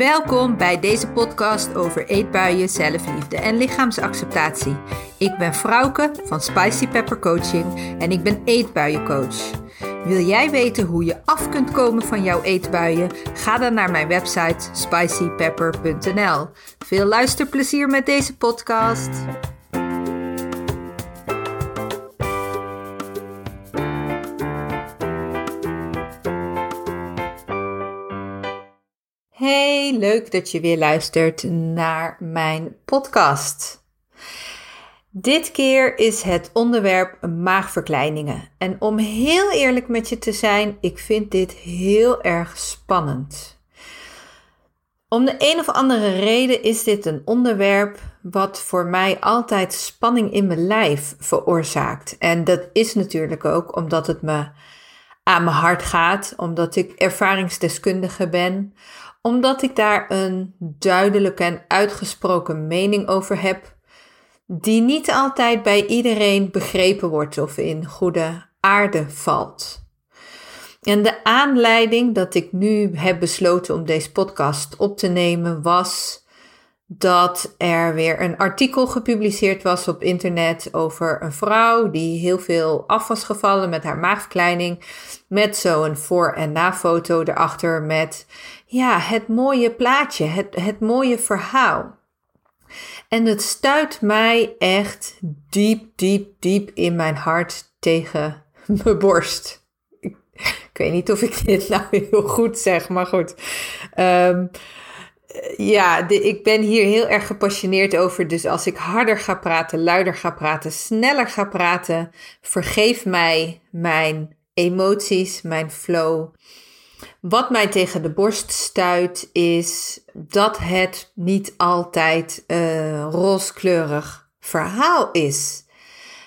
Welkom bij deze podcast over eetbuien, zelfliefde en lichaamsacceptatie. Ik ben Frauke van Spicy Pepper Coaching en ik ben eetbuiencoach. Wil jij weten hoe je af kunt komen van jouw eetbuien? Ga dan naar mijn website spicypepper.nl. Veel luisterplezier met deze podcast. Hey, leuk dat je weer luistert naar mijn podcast. Dit keer is het onderwerp maagverkleiningen. En om heel eerlijk met je te zijn, ik vind dit heel erg spannend. Om de een of andere reden is dit een onderwerp wat voor mij altijd spanning in mijn lijf veroorzaakt. En dat is natuurlijk ook omdat het me aan mijn hart gaat, omdat ik ervaringsdeskundige ben, omdat ik daar een duidelijke en uitgesproken mening over heb, die niet altijd bij iedereen begrepen wordt of in goede aarde valt. En de aanleiding dat ik nu heb besloten om deze podcast op te nemen was dat er weer een artikel gepubliceerd was op internet over een vrouw die heel veel af was gevallen met haar maagverkleining. Met zo'n voor- en na-foto erachter met ja, het mooie plaatje, het, het mooie verhaal. En het stuit mij echt diep, diep, diep in mijn hart tegen mijn borst. Ik, weet niet of ik dit nou heel goed zeg, maar goed. Um, ja, ik ben hier heel erg gepassioneerd over. Dus als ik harder ga praten, luider ga praten, sneller ga praten, vergeef mij mijn emoties, mijn flow. Wat mij tegen de borst stuit is dat het niet altijd een rooskleurig verhaal is.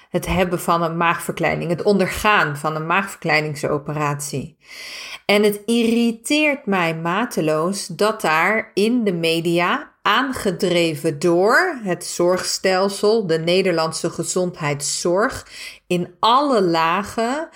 Het hebben van een maagverkleining, het ondergaan van een maagverkleiningsoperatie. En het irriteert mij mateloos dat daar in de media, aangedreven door het zorgstelsel, de Nederlandse gezondheidszorg, in alle lagen,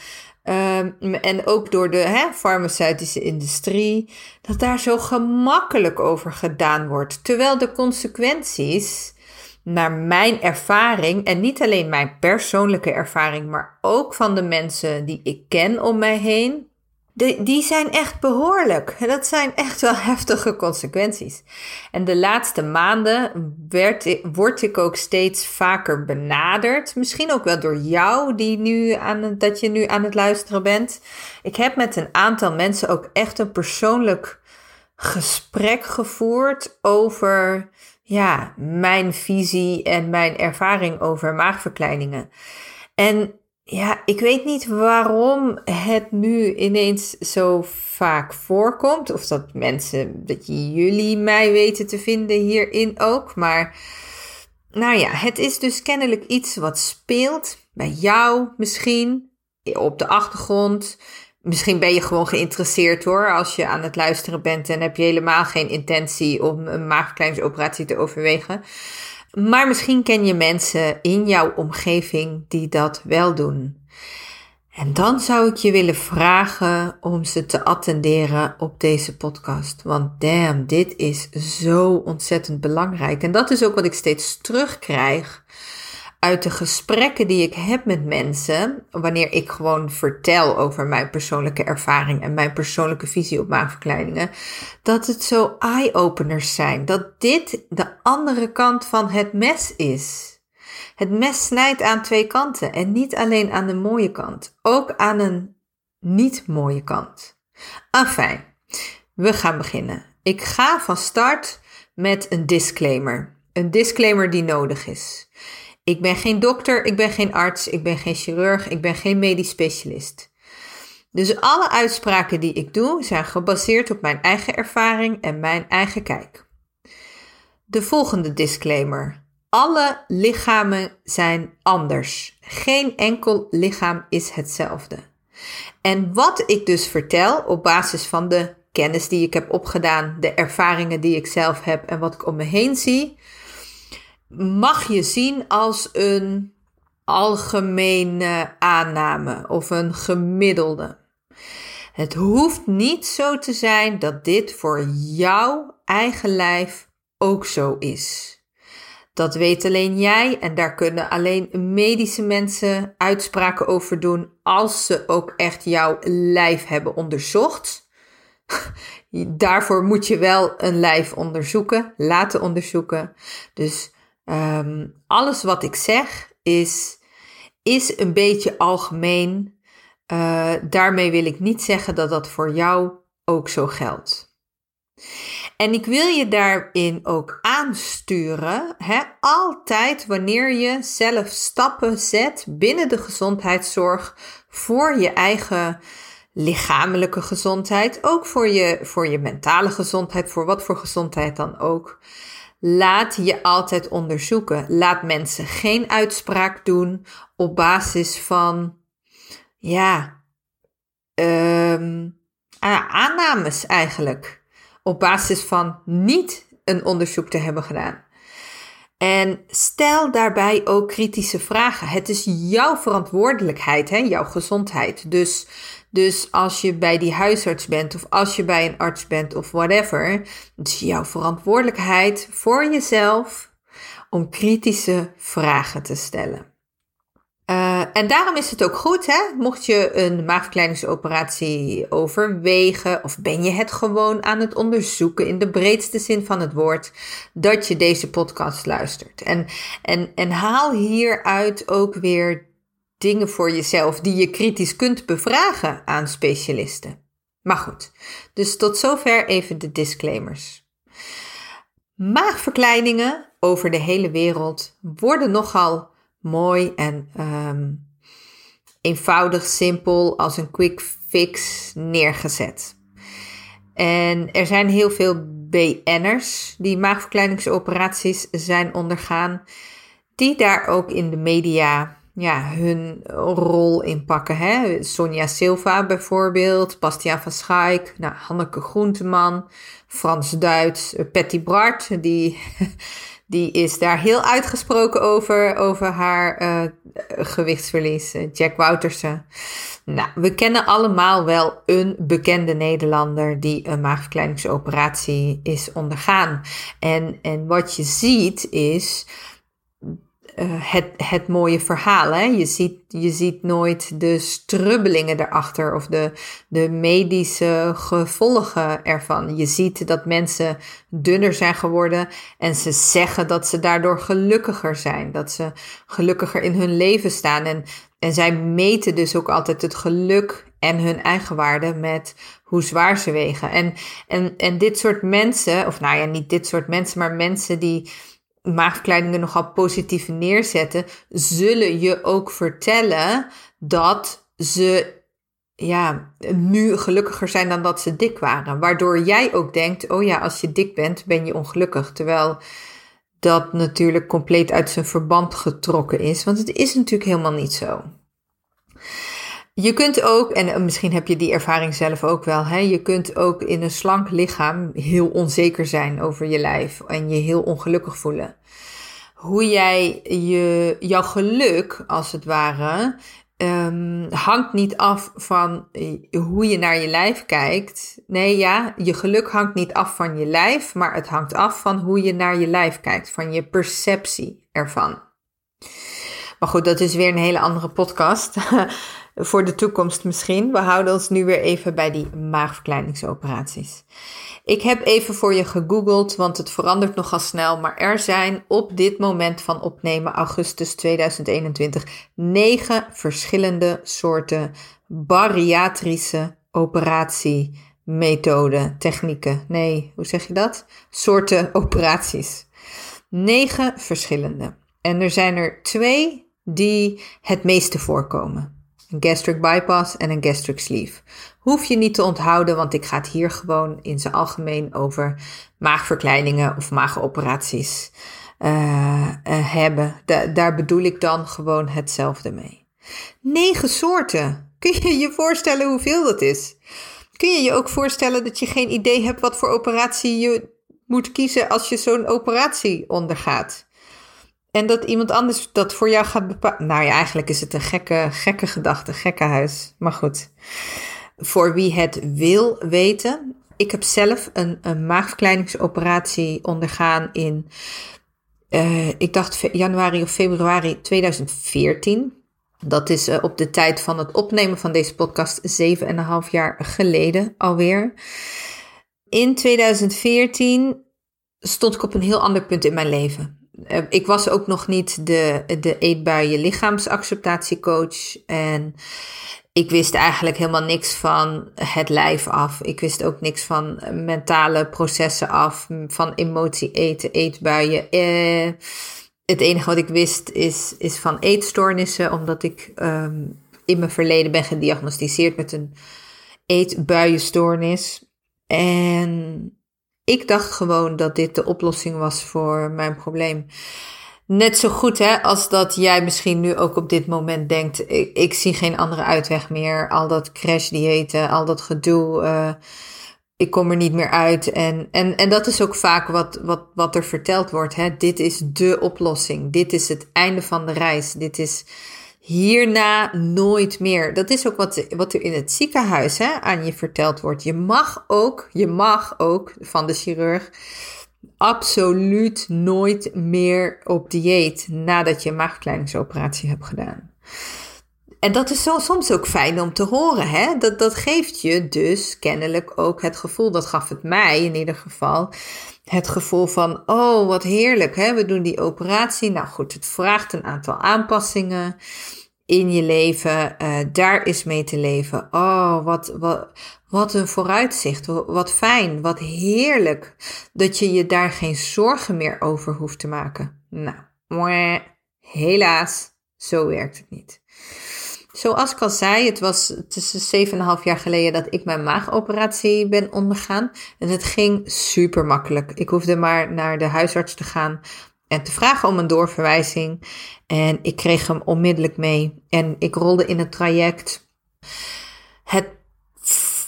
um, en ook door de farmaceutische industrie, dat daar zo gemakkelijk over gedaan wordt. Terwijl de consequenties, naar mijn ervaring, en niet alleen mijn persoonlijke ervaring, maar ook van de mensen die ik ken om mij heen, die zijn echt behoorlijk. Dat zijn echt wel heftige consequenties. En de laatste maanden werd, word ik ook steeds vaker benaderd. Misschien ook wel door jou, die nu aan, dat je nu aan het luisteren bent. Ik heb met een aantal mensen ook echt een persoonlijk gesprek gevoerd over ja, mijn visie en mijn ervaring over maagverkleiningen. En ja, ik weet niet waarom het nu ineens zo vaak voorkomt. Of dat mensen, dat jullie mij weten te vinden hierin ook. Maar nou ja, het is dus kennelijk iets wat speelt bij jou misschien op de achtergrond. Misschien ben je gewoon geïnteresseerd hoor, als je aan het luisteren bent en heb je helemaal geen intentie om een maagverkleiningsoperatie te overwegen. Maar misschien ken je mensen in jouw omgeving die dat wel doen. En dan zou ik je willen vragen om ze te attenderen op deze podcast. Want damn, dit is zo ontzettend belangrijk. En dat is ook wat ik steeds terugkrijg uit de gesprekken die ik heb met mensen, wanneer ik gewoon vertel over mijn persoonlijke ervaring en mijn persoonlijke visie op maagverkleiningen, dat het zo eye-openers zijn. Dat dit de andere kant van het mes is. Het mes snijdt aan twee kanten en niet alleen aan de mooie kant, ook aan een niet mooie kant. Afijn, we gaan beginnen. Ik ga van start met een disclaimer. Een disclaimer die nodig is. Ik ben geen dokter, ik ben geen arts, ik ben geen chirurg, ik ben geen medisch specialist. Dus alle uitspraken die ik doe zijn gebaseerd op mijn eigen ervaring en mijn eigen kijk. De volgende disclaimer. Alle lichamen zijn anders. Geen enkel lichaam is hetzelfde. En wat ik dus vertel op basis van de kennis die ik heb opgedaan, de ervaringen die ik zelf heb en wat ik om me heen zie, mag je zien als een algemene aanname of een gemiddelde. Het hoeft niet zo te zijn dat dit voor jou eigen lijf ook zo is. Dat weet alleen jij en daar kunnen alleen medische mensen uitspraken over doen als ze ook echt jouw lijf hebben onderzocht. Daarvoor moet je wel een lijf onderzoeken, laten onderzoeken. Dus um, alles wat ik zeg is, is een beetje algemeen. Uh, daarmee wil ik niet zeggen dat dat voor jou ook zo geldt. En ik wil je daarin ook aansturen, hè, altijd wanneer je zelf stappen zet binnen de gezondheidszorg voor je eigen lichamelijke gezondheid, ook voor je, voor je mentale gezondheid, voor wat voor gezondheid dan ook. Laat je altijd onderzoeken. Laat mensen geen uitspraak doen op basis van, ja, um, aannames eigenlijk op basis van niet een onderzoek te hebben gedaan. En stel daarbij ook kritische vragen. Het is jouw verantwoordelijkheid, hè, jouw gezondheid. Dus, dus als je bij die huisarts bent of als je bij een arts bent of whatever, het is jouw verantwoordelijkheid voor jezelf om kritische vragen te stellen. Uh, en daarom is het ook goed, hè, mocht je een maagverkleiningsoperatie overwegen, of ben je het gewoon aan het onderzoeken in de breedste zin van het woord, dat je deze podcast luistert. En, en, en haal hieruit ook weer dingen voor jezelf die je kritisch kunt bevragen aan specialisten. Maar goed, dus tot zover even de disclaimers. Maagverkleiningen over de hele wereld worden nogal mooi en ehm, eenvoudig, simpel als een quick fix neergezet. En er zijn heel veel BN'ers die maagverkleiningsoperaties zijn ondergaan, die daar ook in de media ja, hun rol in pakken. Hè? Sonja Silva bijvoorbeeld, Bastiaan van Schaik, nou, Hanneke Groenteman, Frans Duits, Patty Bart, die die is daar heel uitgesproken over, over haar uh, gewichtsverlies. Eh, Jack Woutersen. Nou, we kennen allemaal wel een bekende Nederlander die een maagverkleiningsoperatie is ondergaan. En, en wat je ziet is uh, het, het mooie verhaal. Hè? Je, ziet, je ziet nooit de strubbelingen erachter of de, de medische gevolgen ervan. Je ziet dat mensen dunner zijn geworden en ze zeggen dat ze daardoor gelukkiger zijn. Dat ze gelukkiger in hun leven staan. En, en zij meten dus ook altijd het geluk en hun eigenwaarde met hoe zwaar ze wegen. En, en, en dit soort mensen, of nou ja, niet dit soort mensen, maar mensen die maagverkleiningen nogal positief neerzetten, zullen je ook vertellen dat ze ja, nu gelukkiger zijn dan dat ze dik waren. Waardoor jij ook denkt, oh ja, als je dik bent, ben je ongelukkig. Terwijl dat natuurlijk compleet uit zijn verband getrokken is. Want het is natuurlijk helemaal niet zo. Je kunt ook, en misschien heb je die ervaring zelf ook wel, hè, je kunt ook in een slank lichaam heel onzeker zijn over je lijf en je heel ongelukkig voelen. Hoe jij je, jouw geluk, als het ware, um, hangt niet af van hoe je naar je lijf kijkt. Nee, ja, je geluk hangt niet af van je lijf, maar het hangt af van hoe je naar je lijf kijkt, van je perceptie ervan. Maar goed, dat is weer een hele andere podcast. voor de toekomst misschien. We houden ons nu weer even bij die maagverkleiningsoperaties. Ik heb even voor je gegoogeld, want het verandert nogal snel. Maar er zijn op dit moment van opnemen, augustus 2021, negen verschillende soorten bariatrische operatiemethoden, technieken. Nee, hoe zeg je dat? Soorten operaties. Negen verschillende. En er zijn er twee die het meeste voorkomen een gastric bypass en een gastric sleeve. Hoef je niet te onthouden, want ik ga het hier gewoon in zijn algemeen over maagverkleiningen of maagoperaties uh, hebben. daar bedoel ik dan gewoon hetzelfde mee. Negen soorten. Kun je je voorstellen hoeveel dat is? Kun je je ook voorstellen dat je geen idee hebt wat voor operatie je moet kiezen als je zo'n operatie ondergaat? En dat iemand anders dat voor jou gaat bepalen. Nou ja, eigenlijk is het een gekke, gekke gedachte, gekke huis. Maar goed. Voor wie het wil weten, ik heb zelf een, een maagverkleiningsoperatie ondergaan in, uh, ik dacht januari of februari 2014. Dat is uh, op de tijd van het opnemen van deze podcast zeven en een half jaar geleden alweer. In 2014 stond ik op een heel ander punt in mijn leven. Uh, ik was ook nog niet de, de lichaamsacceptatiecoach. En ik wist eigenlijk helemaal niks van het lijf af. Ik wist ook niks van mentale processen af, van emotie eten, eetbuien. Eh, het enige wat ik wist is, is van eetstoornissen, omdat ik um, in mijn verleden ben gediagnosticeerd met een eetbuienstoornis. En ik dacht gewoon dat dit de oplossing was voor mijn probleem. Net zo goed hè, als dat jij misschien nu ook op dit moment denkt: ik, zie geen andere uitweg meer. Al dat crashdiëten, al dat gedoe. Uh, ik kom er niet meer uit. En, en, en dat is ook vaak wat, wat, wat er verteld wordt. Hè? Dit is de oplossing. Dit is het einde van de reis. Dit is hierna nooit meer. Dat is ook wat, wat er in het ziekenhuis hè, aan je verteld wordt. Je mag ook, je mag ook van de chirurg absoluut nooit meer op dieet nadat je een hebt gedaan. En dat is zo, soms ook fijn om te horen. Hè? Dat, dat geeft je dus kennelijk ook het gevoel, dat gaf het mij in ieder geval, het gevoel van, oh wat heerlijk, hè? we doen die operatie. Nou goed, het vraagt een aantal aanpassingen in je leven. Uh, daar is mee te leven. Oh, wat, wat, wat een vooruitzicht. Wat fijn. Wat heerlijk. Dat je je daar geen zorgen meer over hoeft te maken. Nou, helaas, zo werkt het niet. Zoals ik al zei, het was tussen 7,5 jaar geleden dat ik mijn maagoperatie ben ondergaan. En het ging super makkelijk. Ik hoefde maar naar de huisarts te gaan en te vragen om een doorverwijzing. En ik kreeg hem onmiddellijk mee. En ik rolde in het traject. Het,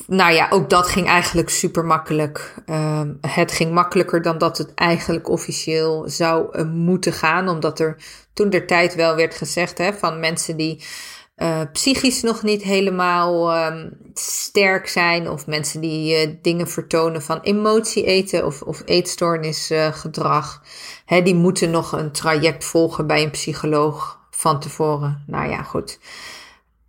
nou ja, ook dat ging eigenlijk super makkelijk. Um, het ging makkelijker dan dat het eigenlijk officieel zou uh, moeten gaan. Omdat er toen der tijd wel werd gezegd hè, van mensen die uh, psychisch nog niet helemaal um, sterk zijn. Of mensen die uh, dingen vertonen van emotie eten of, of eetstoornisgedrag. Uh, die moeten nog een traject volgen bij een psycholoog van tevoren. Nou ja, goed.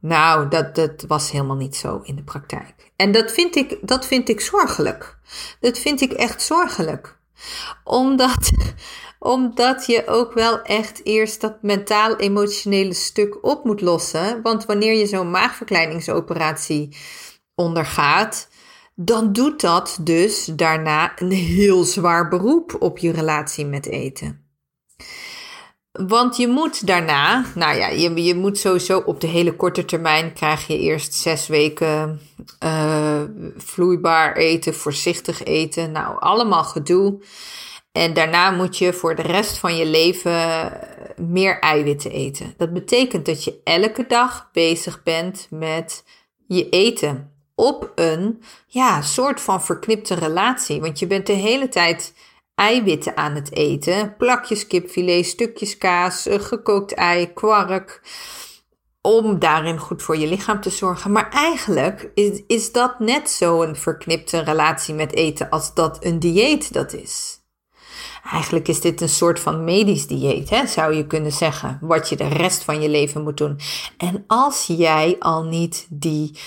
Nou, dat, dat was helemaal niet zo in de praktijk. En dat vind ik, dat vind ik zorgelijk. Dat vind ik echt zorgelijk. Omdat omdat je ook wel echt eerst dat mentaal-emotionele stuk op moet lossen. Want wanneer je zo'n maagverkleiningsoperatie ondergaat, dan doet dat dus daarna een heel zwaar beroep op je relatie met eten. Want je moet daarna, nou ja, je, je moet sowieso op de hele korte termijn krijg je eerst zes weken uh, vloeibaar eten, voorzichtig eten. Nou, allemaal gedoe. En daarna moet je voor de rest van je leven meer eiwitten eten. Dat betekent dat je elke dag bezig bent met je eten. Op een ja, soort van verknipte relatie. Want je bent de hele tijd eiwitten aan het eten. Plakjes kipfilet, stukjes kaas, gekookt ei, kwark. Om daarin goed voor je lichaam te zorgen. Maar eigenlijk is, is dat net zo'n verknipte relatie met eten als dat een dieet dat is. Eigenlijk is dit een soort van medisch dieet, hè, zou je kunnen zeggen. Wat je de rest van je leven moet doen. En als jij al niet die,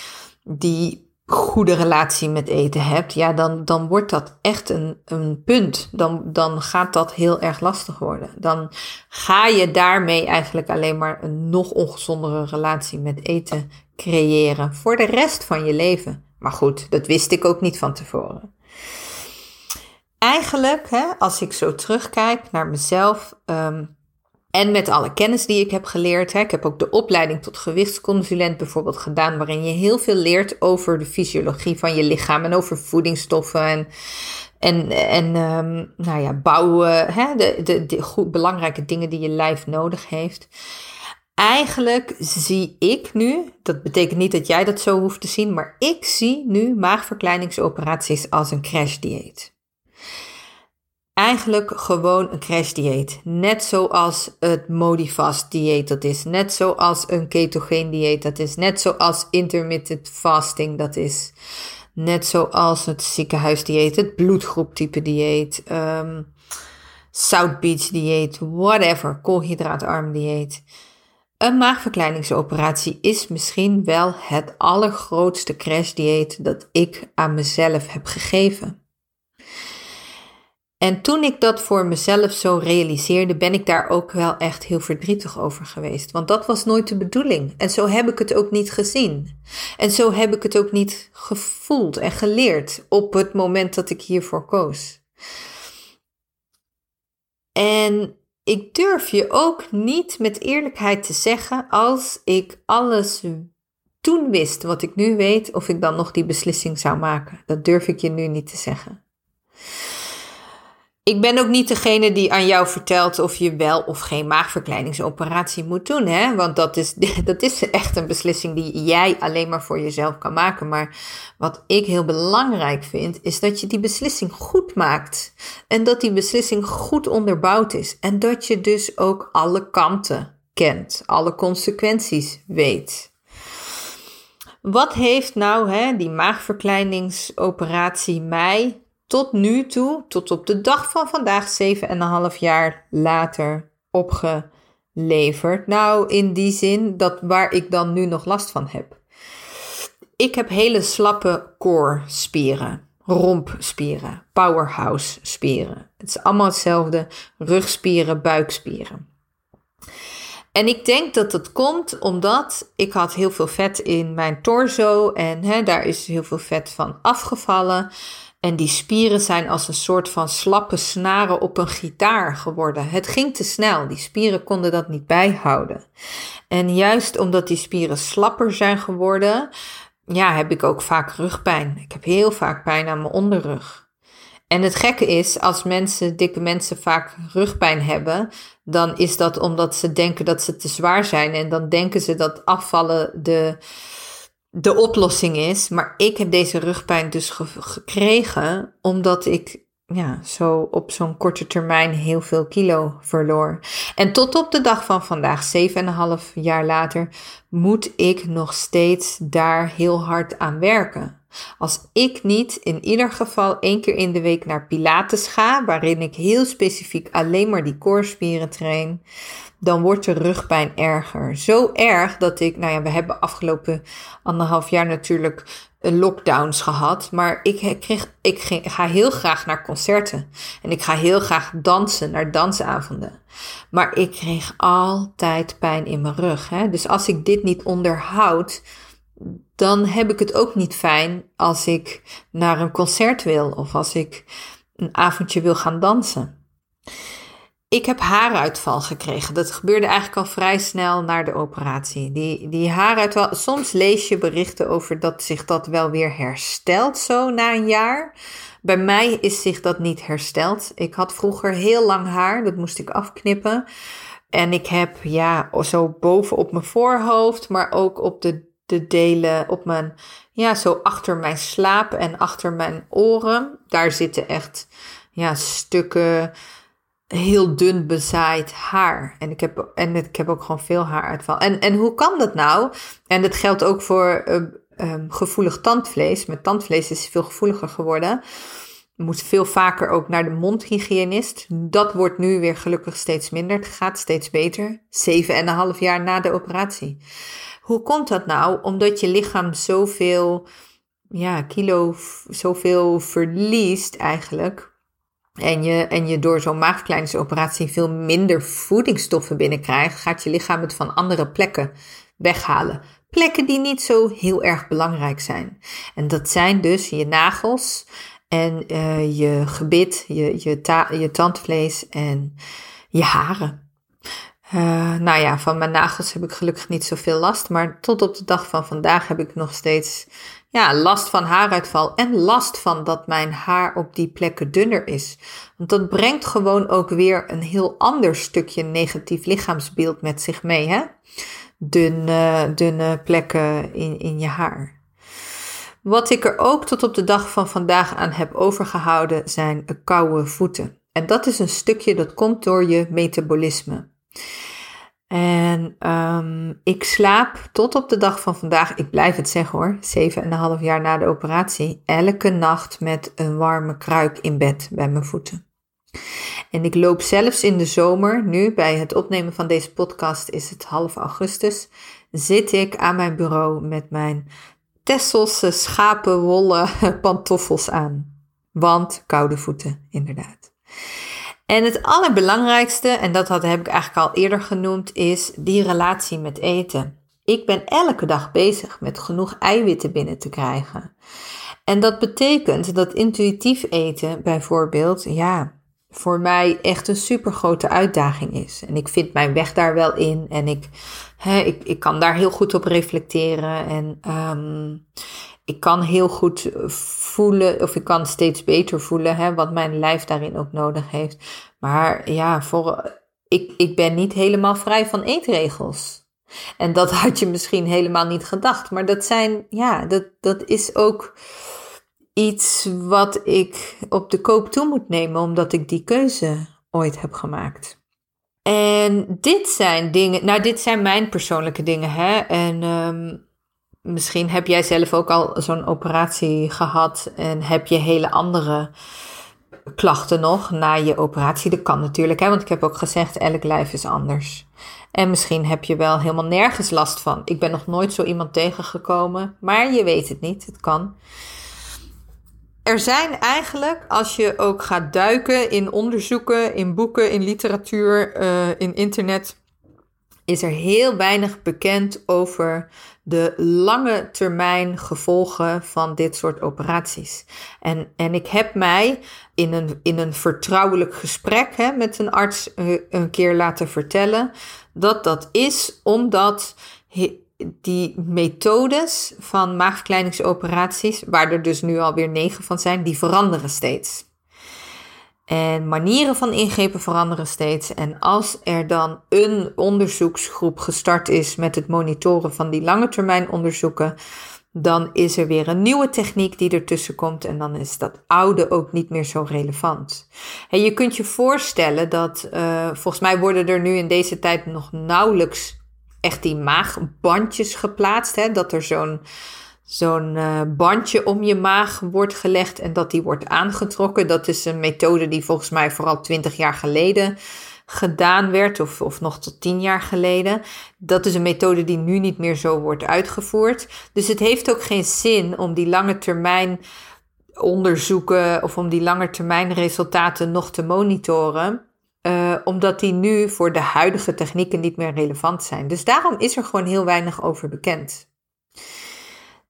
die goede relatie met eten hebt, ja, dan, dan wordt dat echt een, een punt. Dan, dan gaat dat heel erg lastig worden. Dan ga je daarmee eigenlijk alleen maar een nog ongezondere relatie met eten creëren voor de rest van je leven. Maar goed, dat wist ik ook niet van tevoren eigenlijk, hè, als ik zo terugkijk naar mezelf um, en met alle kennis die ik heb geleerd, hè, ik heb ook de opleiding tot gewichtsconsulent bijvoorbeeld gedaan, waarin je heel veel leert over de fysiologie van je lichaam en over voedingsstoffen en, en, en um, nou ja, bouwen, hè, de, de, de goed, belangrijke dingen die je lijf nodig heeft. Eigenlijk zie ik nu, dat betekent niet dat jij dat zo hoeft te zien, maar ik zie nu maagverkleiningsoperaties als een crashdieet eigenlijk gewoon een crashdieet. Net zoals het Modifast dieet dat is. Net zoals een ketogeen dieet dat is. Net zoals intermittent fasting dat is. Net zoals het ziekenhuisdieet, het bloedgroeptype dieet, um, South Beach dieet, whatever, koolhydraatarm dieet. Een maagverkleiningsoperatie is misschien wel het allergrootste crashdieet dat ik aan mezelf heb gegeven. En toen ik dat voor mezelf zo realiseerde, ben ik daar ook wel echt heel verdrietig over geweest. Want dat was nooit de bedoeling. En zo heb ik het ook niet gezien. En zo heb ik het ook niet gevoeld en geleerd op het moment dat ik hiervoor koos. En ik durf je ook niet met eerlijkheid te zeggen, als ik alles toen wist wat ik nu weet, of ik dan nog die beslissing zou maken. Dat durf ik je nu niet te zeggen. Ik ben ook niet degene die aan jou vertelt of je wel of geen maagverkleiningsoperatie moet doen. Hè? Want dat is, dat is echt een beslissing die jij alleen maar voor jezelf kan maken. Maar wat ik heel belangrijk vind, is dat je die beslissing goed maakt. En dat die beslissing goed onderbouwd is. En dat je dus ook alle kanten kent, alle consequenties weet. Wat heeft nou hè, die maagverkleiningsoperatie mij tot nu toe, tot op de dag van vandaag, 7,5 jaar later, opgeleverd? Nou, in die zin dat waar ik dan nu nog last van heb. Ik heb hele slappe core-spieren, rompspieren, powerhouse spieren. Het is allemaal hetzelfde, rugspieren, buikspieren. En ik denk dat dat komt omdat ik had heel veel vet in mijn torso en hè, daar is heel veel vet van afgevallen. En die spieren zijn als een soort van slappe snaren op een gitaar geworden. Het ging te snel, die spieren konden dat niet bijhouden. En juist omdat die spieren slapper zijn geworden, ja, heb ik ook vaak rugpijn. Ik heb heel vaak pijn aan mijn onderrug. En het gekke is, als mensen, dikke mensen vaak rugpijn hebben, dan is dat omdat ze denken dat ze te zwaar zijn. En dan denken ze dat afvallen de, de oplossing is. Maar ik heb deze rugpijn dus gekregen omdat ik ja, zo op zo'n korte termijn heel veel kilo verloor. En tot op de dag van vandaag, 7,5 jaar later, moet ik nog steeds daar heel hard aan werken. Als ik niet in ieder geval één keer in de week naar Pilates ga, waarin ik heel specifiek alleen maar die koorspieren train, dan wordt de rugpijn erger. Zo erg dat ik, nou ja, we hebben afgelopen anderhalf jaar natuurlijk lockdowns gehad. Maar ik, kreeg, ik ga heel graag naar concerten. En ik ga heel graag dansen, naar dansavonden. Maar ik kreeg altijd pijn in mijn rug. Hè? Dus als ik dit niet onderhoud, dan heb ik het ook niet fijn als ik naar een concert wil of als ik een avondje wil gaan dansen. Ik heb haaruitval gekregen. Dat gebeurde eigenlijk al vrij snel na de operatie. Die, die haaruitval. Soms lees je berichten over dat zich dat wel weer herstelt zo na een jaar. Bij mij is zich dat niet hersteld. Ik had vroeger heel lang haar. Dat moest ik afknippen. En ik heb ja, zo boven op mijn voorhoofd, maar ook op de, de delen op mijn, ja, zo achter mijn slaap en achter mijn oren. Daar zitten echt ja, stukken heel dun bezaaid haar. En ik heb, en ik heb ook gewoon veel haaruitval. En, en hoe kan dat nou? En dat geldt ook voor uh, gevoelig tandvlees. Met tandvlees is veel gevoeliger geworden. Moet veel vaker ook naar de mondhygiënist. Dat wordt nu weer gelukkig steeds minder. Het gaat steeds beter. Zeven en een half jaar na de operatie. Hoe komt dat nou? Omdat je lichaam zoveel ja, kilo, zoveel verliest eigenlijk en je, en je door zo'n maagverkleiningsoperatie veel minder voedingsstoffen binnenkrijgt, gaat je lichaam het van andere plekken weghalen. Plekken die niet zo heel erg belangrijk zijn. En dat zijn dus je nagels en uh, je gebit, je, je, je tandvlees en je haren. Uh, nou ja, van mijn nagels heb ik gelukkig niet zoveel last, maar tot op de dag van vandaag heb ik nog steeds ja, last van haaruitval en last van dat mijn haar op die plekken dunner is. Want dat brengt gewoon ook weer een heel ander stukje negatief lichaamsbeeld met zich mee, hè? Dunne, dunne plekken in, in je haar. Wat ik er ook tot op de dag van vandaag aan heb overgehouden zijn koude voeten. En dat is een stukje dat komt door je metabolisme. En ehm, ik slaap tot op de dag van vandaag, ik blijf het zeggen hoor, zeven en een half jaar na de operatie, elke nacht met een warme kruik in bed bij mijn voeten. En ik loop zelfs in de zomer, nu bij het opnemen van deze podcast is het half augustus, zit ik aan mijn bureau met mijn Tesselse schapenwolle pantoffels aan. Want koude voeten, inderdaad. En het allerbelangrijkste, en dat had, heb ik eigenlijk al eerder genoemd, is die relatie met eten. Ik ben elke dag bezig met genoeg eiwitten binnen te krijgen. En dat betekent dat intuïtief eten bijvoorbeeld, ja, voor mij echt een super grote uitdaging is. En ik vind mijn weg daar wel in en ik, hè, ik, ik kan daar heel goed op reflecteren. En um, ik kan heel goed voelen, of ik kan steeds beter voelen, hè, wat mijn lijf daarin ook nodig heeft. Maar ja, voor, ik, ik ben niet helemaal vrij van eetregels. En dat had je misschien helemaal niet gedacht. Maar dat zijn, ja, dat, dat is ook iets wat ik op de koop toe moet nemen, omdat ik die keuze ooit heb gemaakt. En dit zijn dingen, nou, dit zijn mijn persoonlijke dingen, hè. En um, misschien heb jij zelf ook al zo'n operatie gehad en heb je hele andere klachten nog na je operatie. Dat kan natuurlijk, hè, want ik heb ook gezegd, elk lijf is anders. En misschien heb je wel helemaal nergens last van. Ik ben nog nooit zo iemand tegengekomen, maar je weet het niet. Het kan. Er zijn eigenlijk, als je ook gaat duiken in onderzoeken, in boeken, in literatuur, uh, in internet, is er heel weinig bekend over de lange termijn gevolgen van dit soort operaties. En, en ik heb mij in een, in een vertrouwelijk gesprek hè, met een arts uh, een keer laten vertellen dat dat is omdat die methodes van maagverkleiningsoperaties, waar er dus nu alweer negen van zijn, die veranderen steeds. En manieren van ingrepen veranderen steeds. En als er dan een onderzoeksgroep gestart is met het monitoren van die lange termijn onderzoeken, dan is er weer een nieuwe techniek die ertussen komt en dan is dat oude ook niet meer zo relevant. En je kunt je voorstellen dat, uh, volgens mij worden er nu in deze tijd nog nauwelijks echt die maagbandjes geplaatst. Hè? Dat er zo'n zo'n uh, bandje om je maag wordt gelegd en dat die wordt aangetrokken. Dat is een methode die volgens mij vooral 20 jaar geleden gedaan werd, of, of nog tot 10 jaar geleden. Dat is een methode die nu niet meer zo wordt uitgevoerd. Dus het heeft ook geen zin om die lange termijn onderzoeken of om die lange termijn resultaten nog te monitoren. Uh, omdat die nu voor de huidige technieken niet meer relevant zijn. Dus daarom is er gewoon heel weinig over bekend.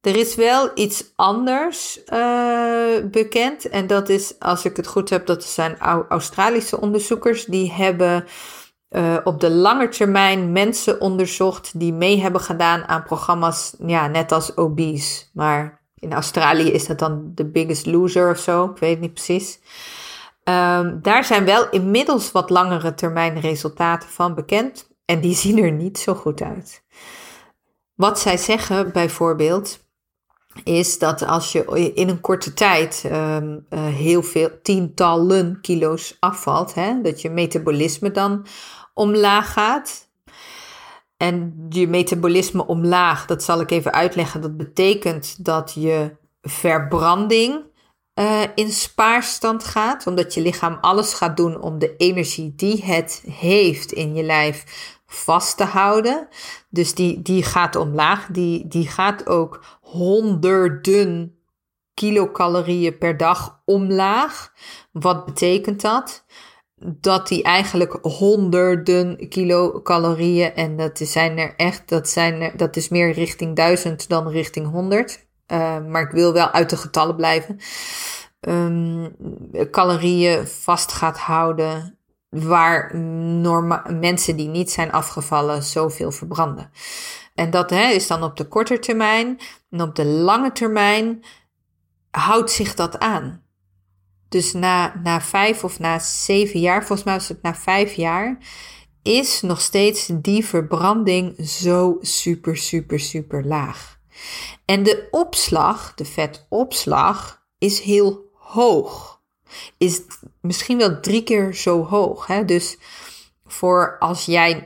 Er is wel iets anders uh, bekend. En dat is, als ik het goed heb, dat zijn Australische onderzoekers. Die hebben uh, op de lange termijn mensen onderzocht die mee hebben gedaan aan programma's, ja, net als obese. Maar in Australië is dat dan The Biggest Loser of zo. Ik weet het niet precies. Um, daar zijn wel inmiddels wat langere termijn resultaten van bekend. En die zien er niet zo goed uit. Wat zij zeggen bijvoorbeeld is dat als je in een korte tijd um, uh, heel veel tientallen kilo's afvalt, hè, dat je metabolisme dan omlaag gaat. En je metabolisme omlaag, dat zal ik even uitleggen. Dat betekent dat je verbranding uh, in spaarstand gaat, omdat je lichaam alles gaat doen om de energie die het heeft in je lijf vast te houden. Dus die, die gaat omlaag. Die, die gaat ook honderden kilocalorieën per dag omlaag. Wat betekent dat? Dat die eigenlijk honderden kilocalorieën, en dat zijn er echt, dat, zijn er, dat is meer richting duizend dan richting honderd. Uh, maar ik wil wel uit de getallen blijven. Um, calorieën vast gaat houden waar norma- mensen die niet zijn afgevallen zoveel verbranden. En dat hè, is dan op de korte termijn. En op de lange termijn houdt zich dat aan. Dus na, na vijf of na zeven jaar, volgens mij was het na vijf jaar, is nog steeds die verbranding zo super, super, super laag. En de opslag, de vetopslag, is heel hoog. Is misschien wel drie keer zo hoog. Hè? Dus voor als jij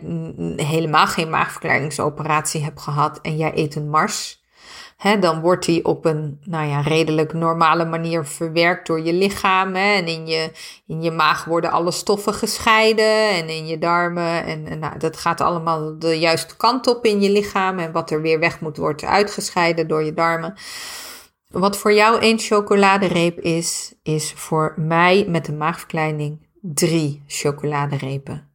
helemaal geen maagverkleiningsoperatie hebt gehad en jij eet een mars. Hè, dan wordt die op een nou ja, redelijk normale manier verwerkt door je lichaam. Hè, en in je, in je maag worden alle stoffen gescheiden en in je darmen. En, en nou, dat gaat allemaal de juiste kant op in je lichaam. En wat er weer weg moet, wordt uitgescheiden door je darmen. Wat voor jou één chocoladereep is, is voor mij met een maagverkleining drie chocoladerepen.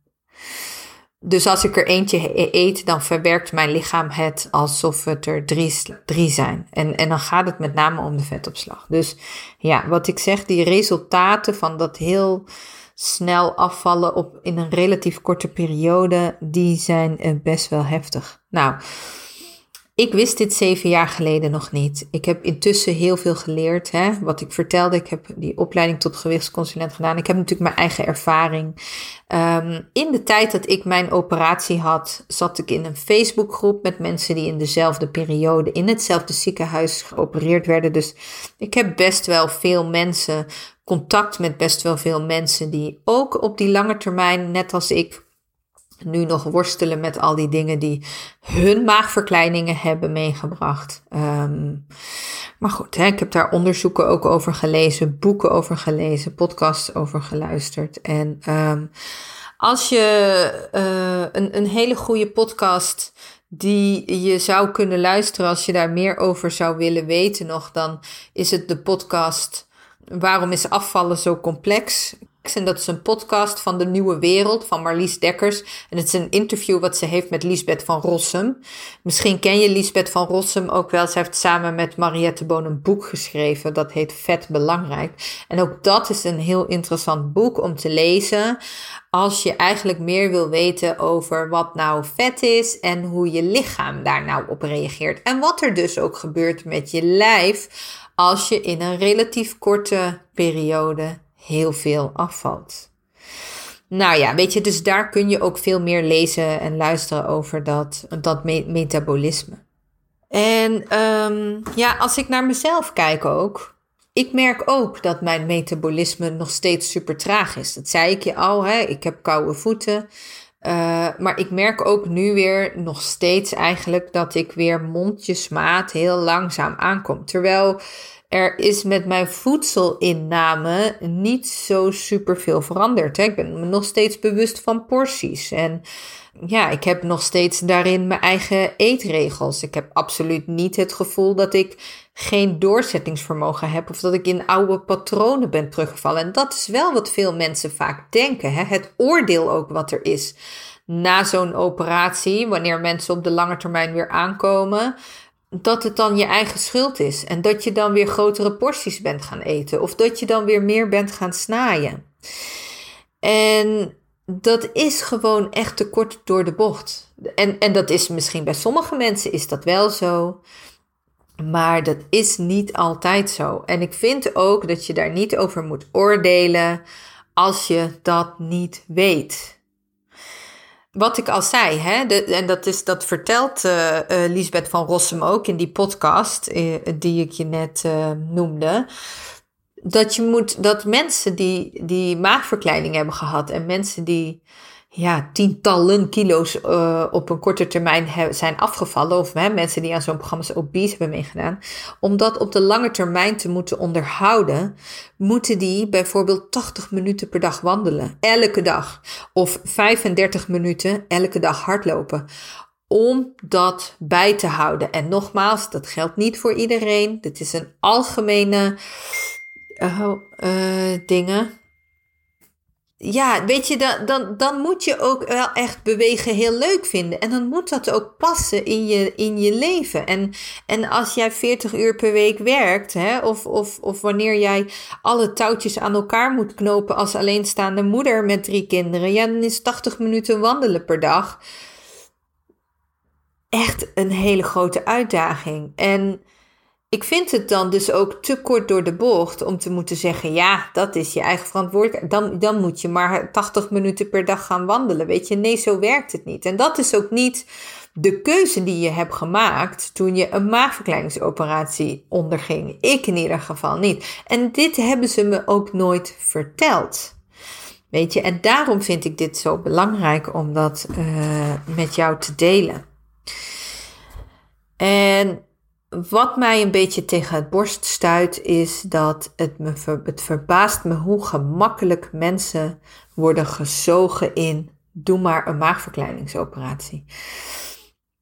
Dus als ik er eentje eet, dan verwerkt mijn lichaam het alsof het er drie, drie zijn. En, en dan gaat het met name om de vetopslag. Dus ja, wat ik zeg, die resultaten van dat heel snel afvallen op in een relatief korte periode, die zijn eh, best wel heftig. Nou, ik wist dit zeven jaar geleden nog niet. Ik heb intussen heel veel geleerd. Hè? Wat ik vertelde, ik heb die opleiding tot gewichtsconsulent gedaan. Ik heb natuurlijk mijn eigen ervaring. Ehm, in de tijd dat ik mijn operatie had, zat ik in een Facebookgroep met mensen die in dezelfde periode in hetzelfde ziekenhuis geopereerd werden. Dus ik heb best wel veel mensen, contact met best wel veel mensen die ook op die lange termijn, net als ik, nu nog worstelen met al die dingen die hun maagverkleiningen hebben meegebracht. Ehm, maar goed, hè, ik heb daar onderzoeken ook over gelezen, boeken over gelezen, podcasts over geluisterd. En um, als je uh, een, een hele goede podcast die je zou kunnen luisteren als je daar meer over zou willen weten nog, dan is het de podcast Waarom is afvallen zo complex? En dat is een podcast van de Nieuwe Wereld van Marlies Dekkers. En het is een interview wat ze heeft met Liesbeth van Rossum. Misschien ken je Liesbeth van Rossum ook wel. Ze heeft samen met Mariette Boon een boek geschreven. Dat heet Vet Belangrijk. En ook dat is een heel interessant boek om te lezen. Als je eigenlijk meer wil weten over wat nou vet is en hoe je lichaam daar nou op reageert. En wat er dus ook gebeurt met je lijf als je in een relatief korte periode heel veel afvalt. Nou ja, weet je, dus daar kun je ook veel meer lezen en luisteren over dat, dat metabolisme. En um, ja, als ik naar mezelf kijk ook, ik merk ook dat mijn metabolisme nog steeds super traag is. Dat zei ik je al, hè? ik heb koude voeten. Uh, maar ik merk ook nu weer nog steeds eigenlijk dat ik weer mondjesmaat heel langzaam aankom. Terwijl er is met mijn voedselinname niet zo super veel veranderd. Hè? Ik ben me nog steeds bewust van porties. En ja, ik heb nog steeds daarin mijn eigen eetregels. Ik heb absoluut niet het gevoel dat ik geen doorzettingsvermogen heb of dat ik in oude patronen ben teruggevallen. En dat is wel wat veel mensen vaak denken. Hè? Het oordeel ook wat er is na zo'n operatie, wanneer mensen op de lange termijn weer aankomen dat het dan je eigen schuld is. En dat je dan weer grotere porties bent gaan eten. Of dat je dan weer meer bent gaan snaaien. En dat is gewoon echt te kort door de bocht. En, en dat is misschien bij sommige mensen is dat wel zo. Maar dat is niet altijd zo. En ik vind ook dat je daar niet over moet oordelen als je dat niet weet wat ik al zei, hè, en dat, is, dat vertelt uh, uh, Lisbeth van Rossum ook in die podcast uh, die ik je net noemde. Dat je moet, dat mensen die, die maagverkleining hebben gehad en mensen die ja, tientallen kilo's uh, op een korte termijn zijn afgevallen. Of hè, mensen die aan zo'n programma obese hebben meegedaan. Om dat op de lange termijn te moeten onderhouden, moeten die bijvoorbeeld 80 minuten per dag wandelen. Elke dag. Of 35 minuten elke dag hardlopen. Om dat bij te houden. En nogmaals, dat geldt niet voor iedereen. Dit is een algemene uh, dingen ja, weet je, dan, dan, dan moet je ook wel echt bewegen heel leuk vinden. En dan moet dat ook passen in je, in je leven. En, en als jij 40 uur per week werkt, hè, of, of, of wanneer jij alle touwtjes aan elkaar moet knopen als alleenstaande moeder met drie kinderen, ja, dan is 80 minuten wandelen per dag echt een hele grote uitdaging. En ik vind het dan dus ook te kort door de bocht om te moeten zeggen: ja, dat is je eigen verantwoordelijkheid. Dan, dan moet je maar 80 minuten per dag gaan wandelen. Weet je, nee, zo werkt het niet. En dat is ook niet de keuze die je hebt gemaakt toen je een maagverkleiningsoperatie onderging. Ik in ieder geval niet. En dit hebben ze me ook nooit verteld. Weet je, en daarom vind ik dit zo belangrijk om dat uh, met jou te delen. En wat mij een beetje tegen het borst stuit, is dat het me het verbaast me hoe gemakkelijk mensen worden gezogen in doe maar een maagverkleiningsoperatie.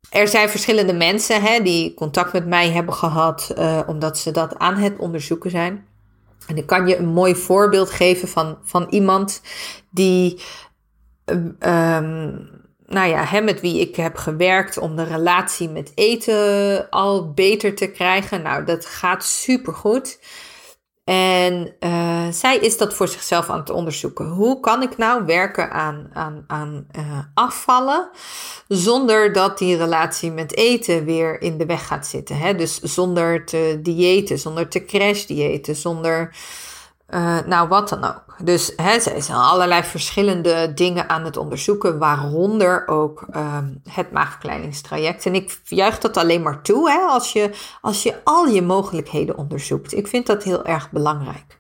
Er zijn verschillende mensen hè, die contact met mij hebben gehad, uh, omdat ze dat aan het onderzoeken zijn. En ik kan je een mooi voorbeeld geven van, van iemand die, um, nou ja, hem met wie ik heb gewerkt om de relatie met eten al beter te krijgen. Nou, dat gaat super goed. En uh, zij is dat voor zichzelf aan het onderzoeken. Hoe kan ik nou werken aan, aan, aan uh, afvallen zonder dat die relatie met eten weer in de weg gaat zitten? Hè? Dus zonder te diëten, zonder te crash diëten, zonder uh, nou, wat dan ook. Dus hè, ze is allerlei verschillende dingen aan het onderzoeken, waaronder ook um, het maagverkleiningstraject. En ik juich dat alleen maar toe hè, als, je, als je al je mogelijkheden onderzoekt. Ik vind dat heel erg belangrijk.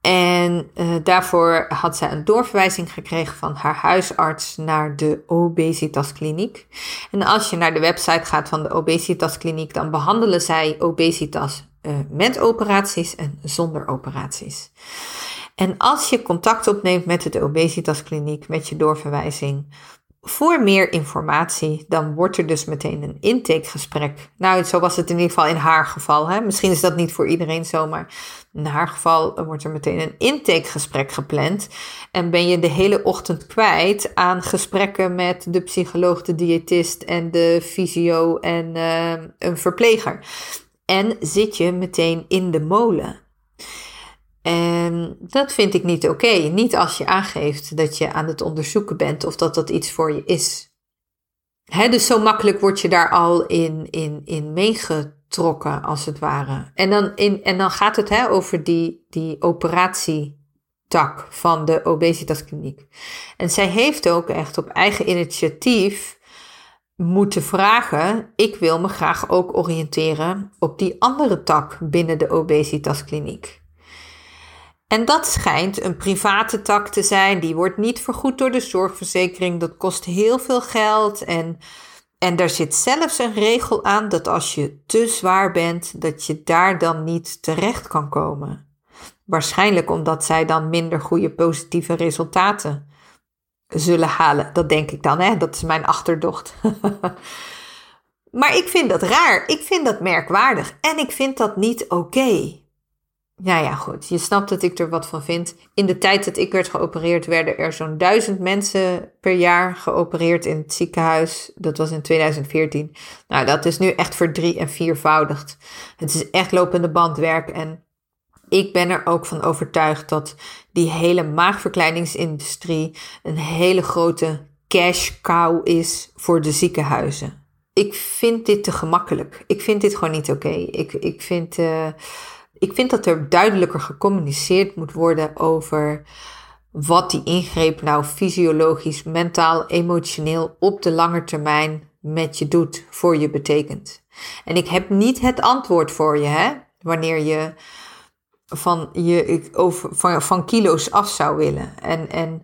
En uh, daarvoor had zij een doorverwijzing gekregen van haar huisarts naar de obesitaskliniek. En als je naar de website gaat van de obesitaskliniek, dan behandelen zij obesitas uh, met operaties en zonder operaties. En als je contact opneemt met de obesitaskliniek, met je doorverwijzing, voor meer informatie, dan wordt er dus meteen een intakegesprek. Nou, zo was het in ieder geval in haar geval. Hè? Misschien is dat niet voor iedereen zo, maar in haar geval wordt er meteen een intakegesprek gepland. En ben je de hele ochtend kwijt aan gesprekken met de psycholoog, de diëtist en de fysio en uh, een verpleger. En zit je meteen in de molen. En dat vind ik niet oké. Niet als je aangeeft dat je aan het onderzoeken bent of dat dat iets voor je is. Dus zo makkelijk word je daar al in, in, in meegetrokken, als het ware. En dan, in, en dan gaat het he, over die, die operatietak van de obesitaskliniek. En zij heeft ook echt op eigen initiatief moeten vragen: ik wil me graag ook oriënteren op die andere tak binnen de obesitaskliniek. En dat schijnt een private tak te zijn. Die wordt niet vergoed door de zorgverzekering. Dat kost heel veel geld. En, en daar zit zelfs een regel aan dat als je te zwaar bent, dat je daar dan niet terecht kan komen. Waarschijnlijk omdat zij dan minder goede positieve resultaten zullen halen. Dat denk ik dan, hè? Dat is mijn achterdocht. maar ik vind dat raar. Ik vind dat merkwaardig. En ik vind dat niet oké. Ja, ja, goed. Je snapt dat ik er wat van vind. In de tijd dat ik werd geopereerd, werden er zo'n duizend mensen per jaar geopereerd in het ziekenhuis. Dat was in 2014. Nou, dat is nu echt verdrie- en viervoudigd. Het is echt lopende bandwerk. En ik ben er ook van overtuigd dat die hele maagverkleiningsindustrie een hele grote cash cow is voor de ziekenhuizen. Ik vind dit te gemakkelijk. Ik vind dit gewoon niet oké. Ik, ik vind. Uh, ik vind dat er duidelijker gecommuniceerd moet worden over wat die ingreep nou fysiologisch, mentaal, emotioneel op de lange termijn met je doet, voor je betekent. En ik heb niet het antwoord voor je, hè, wanneer je van, je, over, van, van kilo's af zou willen. En, en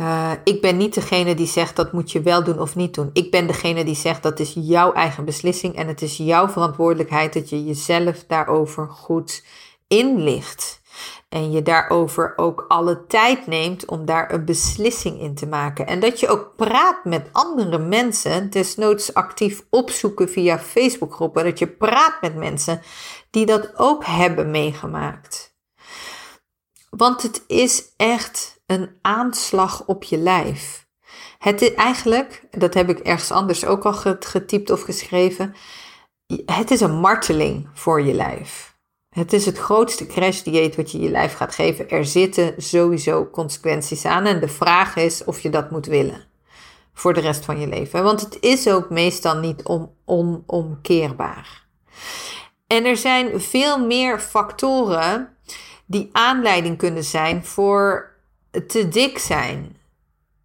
uh, ik ben niet degene die zegt dat moet je wel doen of niet doen. Ik ben degene die zegt dat is jouw eigen beslissing en het is jouw verantwoordelijkheid dat je jezelf daarover goed inlicht. En je daarover ook alle tijd neemt om daar een beslissing in te maken. En dat je ook praat met andere mensen, desnoods actief opzoeken via Facebookgroepen. Dat je praat met mensen die dat ook hebben meegemaakt. Want het is echt een aanslag op je lijf. Het is eigenlijk, dat heb ik ergens anders ook al getypt of geschreven, het is een marteling voor je lijf. Het is het grootste crashdieet wat je je lijf gaat geven. Er zitten sowieso consequenties aan en de vraag is of je dat moet willen voor de rest van je leven. Want het is ook meestal niet on, onomkeerbaar. En er zijn veel meer factoren die aanleiding kunnen zijn voor te dik zijn.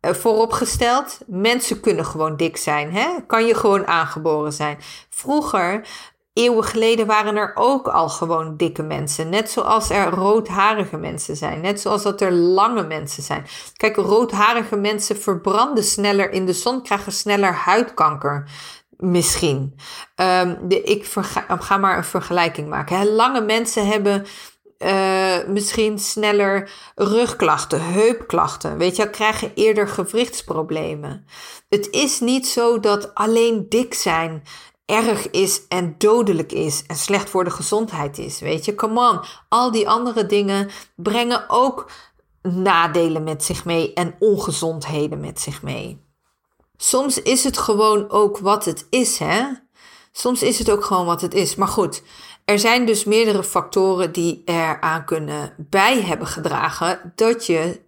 Uh, vooropgesteld, mensen kunnen gewoon dik zijn. Hè? Kan je gewoon aangeboren zijn. Vroeger eeuwen geleden waren er ook al gewoon dikke mensen. Net zoals er roodharige mensen zijn. Net zoals dat er lange mensen zijn. Kijk, roodharige mensen verbranden sneller in de zon, krijgen sneller huidkanker. Misschien. Um, de, ik ga maar een vergelijking maken. Lange mensen hebben uh, misschien sneller rugklachten, heupklachten. Weet je, krijgen eerder gewrichtsproblemen. Het is niet zo dat alleen dik zijn erg is en dodelijk is en slecht voor de gezondheid is. Weet je, come on. Al die andere dingen brengen ook nadelen met zich mee en ongezondheden met zich mee. Soms is het gewoon ook wat het is, hè? Soms is het ook gewoon wat het is. Maar goed, er zijn dus meerdere factoren die eraan kunnen bij hebben gedragen dat je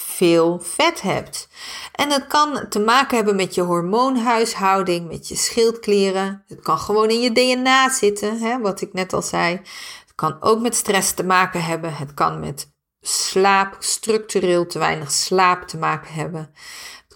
veel vet hebt. En het kan te maken hebben met je hormoonhuishouding, met je schildklieren. Het kan gewoon in je DNA zitten, hè, wat ik net al zei. Het kan ook met stress te maken hebben. Het kan met slaap, structureel te weinig slaap te maken hebben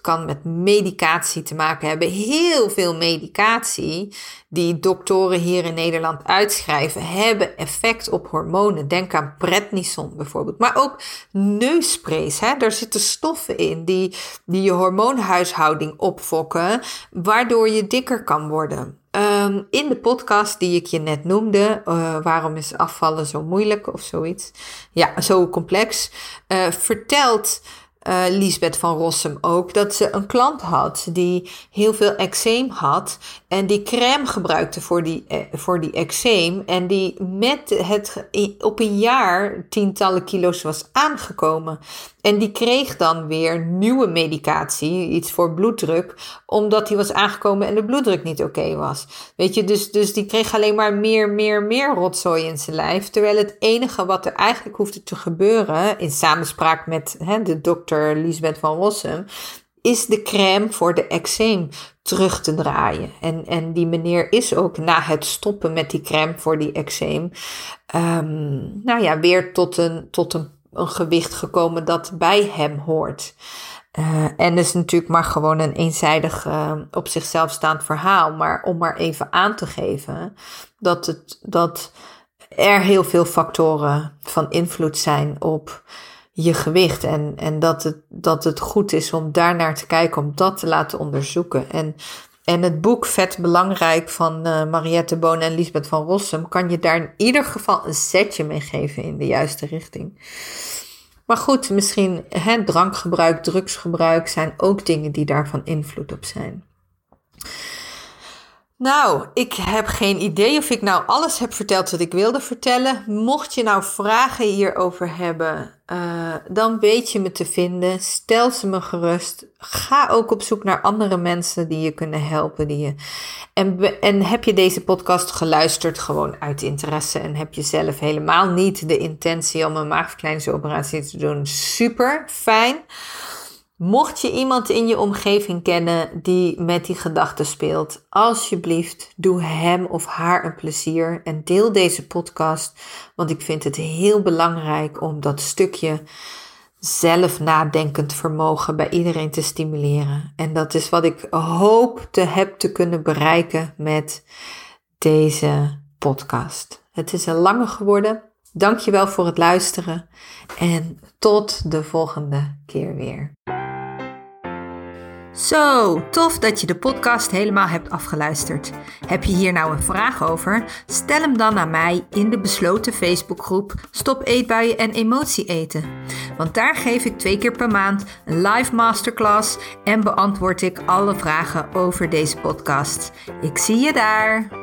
kan met medicatie te maken hebben. Heel veel medicatie die doktoren hier in Nederland uitschrijven, hebben effect op hormonen. Denk aan prednison bijvoorbeeld. Maar ook neussprays. Hè? Daar zitten stoffen in die, die je hormoonhuishouding opfokken, waardoor je dikker kan worden. Um, in de podcast die ik je net noemde, uh, waarom is afvallen zo moeilijk of zoiets, ja, zo complex, uh, vertelt uh, Lisbeth van Rossum ook, dat ze een klant had die heel veel eczeem had en die crème gebruikte voor die, eh, voor die eczeem en die met het op een jaar tientallen kilo's was aangekomen. En die kreeg dan weer nieuwe medicatie, iets voor bloeddruk, omdat hij was aangekomen en de bloeddruk niet oké was. Weet je, dus, dus die kreeg alleen maar meer, meer, meer rotzooi in zijn lijf. Terwijl het enige wat er eigenlijk hoefde te gebeuren, in samenspraak met hè, de dokter Lisbeth van Rossum, is de crème voor de eczeem terug te draaien. En, en die meneer is ook na het stoppen met die crème voor die eczeem, um, nou ja, weer tot een, tot een een gewicht gekomen dat bij hem hoort. Uh, en is natuurlijk maar gewoon een eenzijdig uh, op zichzelf staand verhaal. Maar om maar even aan te geven dat, het, dat er heel veel factoren van invloed zijn op je gewicht. En, en dat, het, dat het goed is om daarnaar te kijken, om dat te laten onderzoeken. En en het boek Vet Belangrijk van uh, Mariette Boon en Lisbeth van Rossum kan je daar in ieder geval een setje mee geven in de juiste richting. Maar goed, misschien drankgebruik, drugsgebruik zijn ook dingen die daarvan invloed op zijn. Nou, ik heb geen idee of ik nou alles heb verteld wat ik wilde vertellen. Mocht je nou vragen hierover hebben, uh, dan weet je me te vinden. Stel ze me gerust. Ga ook op zoek naar andere mensen die je kunnen helpen. Die je... en, en heb je deze podcast geluisterd gewoon uit interesse en heb je zelf helemaal niet de intentie om een maagverkleiningsoperatie te doen? Super fijn. Mocht je iemand in je omgeving kennen die met die gedachten speelt, alsjeblieft doe hem of haar een plezier en deel deze podcast, want ik vind het heel belangrijk om dat stukje zelf nadenkend vermogen bij iedereen te stimuleren. En dat is wat ik hoop te heb te kunnen bereiken met deze podcast. Het is een lange geworden. Dankjewel voor het luisteren en tot de volgende keer weer. Zo, tof dat je de podcast helemaal hebt afgeluisterd. Heb je hier nou een vraag over? Stel hem dan aan mij in de besloten Facebookgroep Stop Eetbuien en Emotie Eten. Want daar geef ik twee keer per maand een live masterclass en beantwoord ik alle vragen over deze podcast. Ik zie je daar!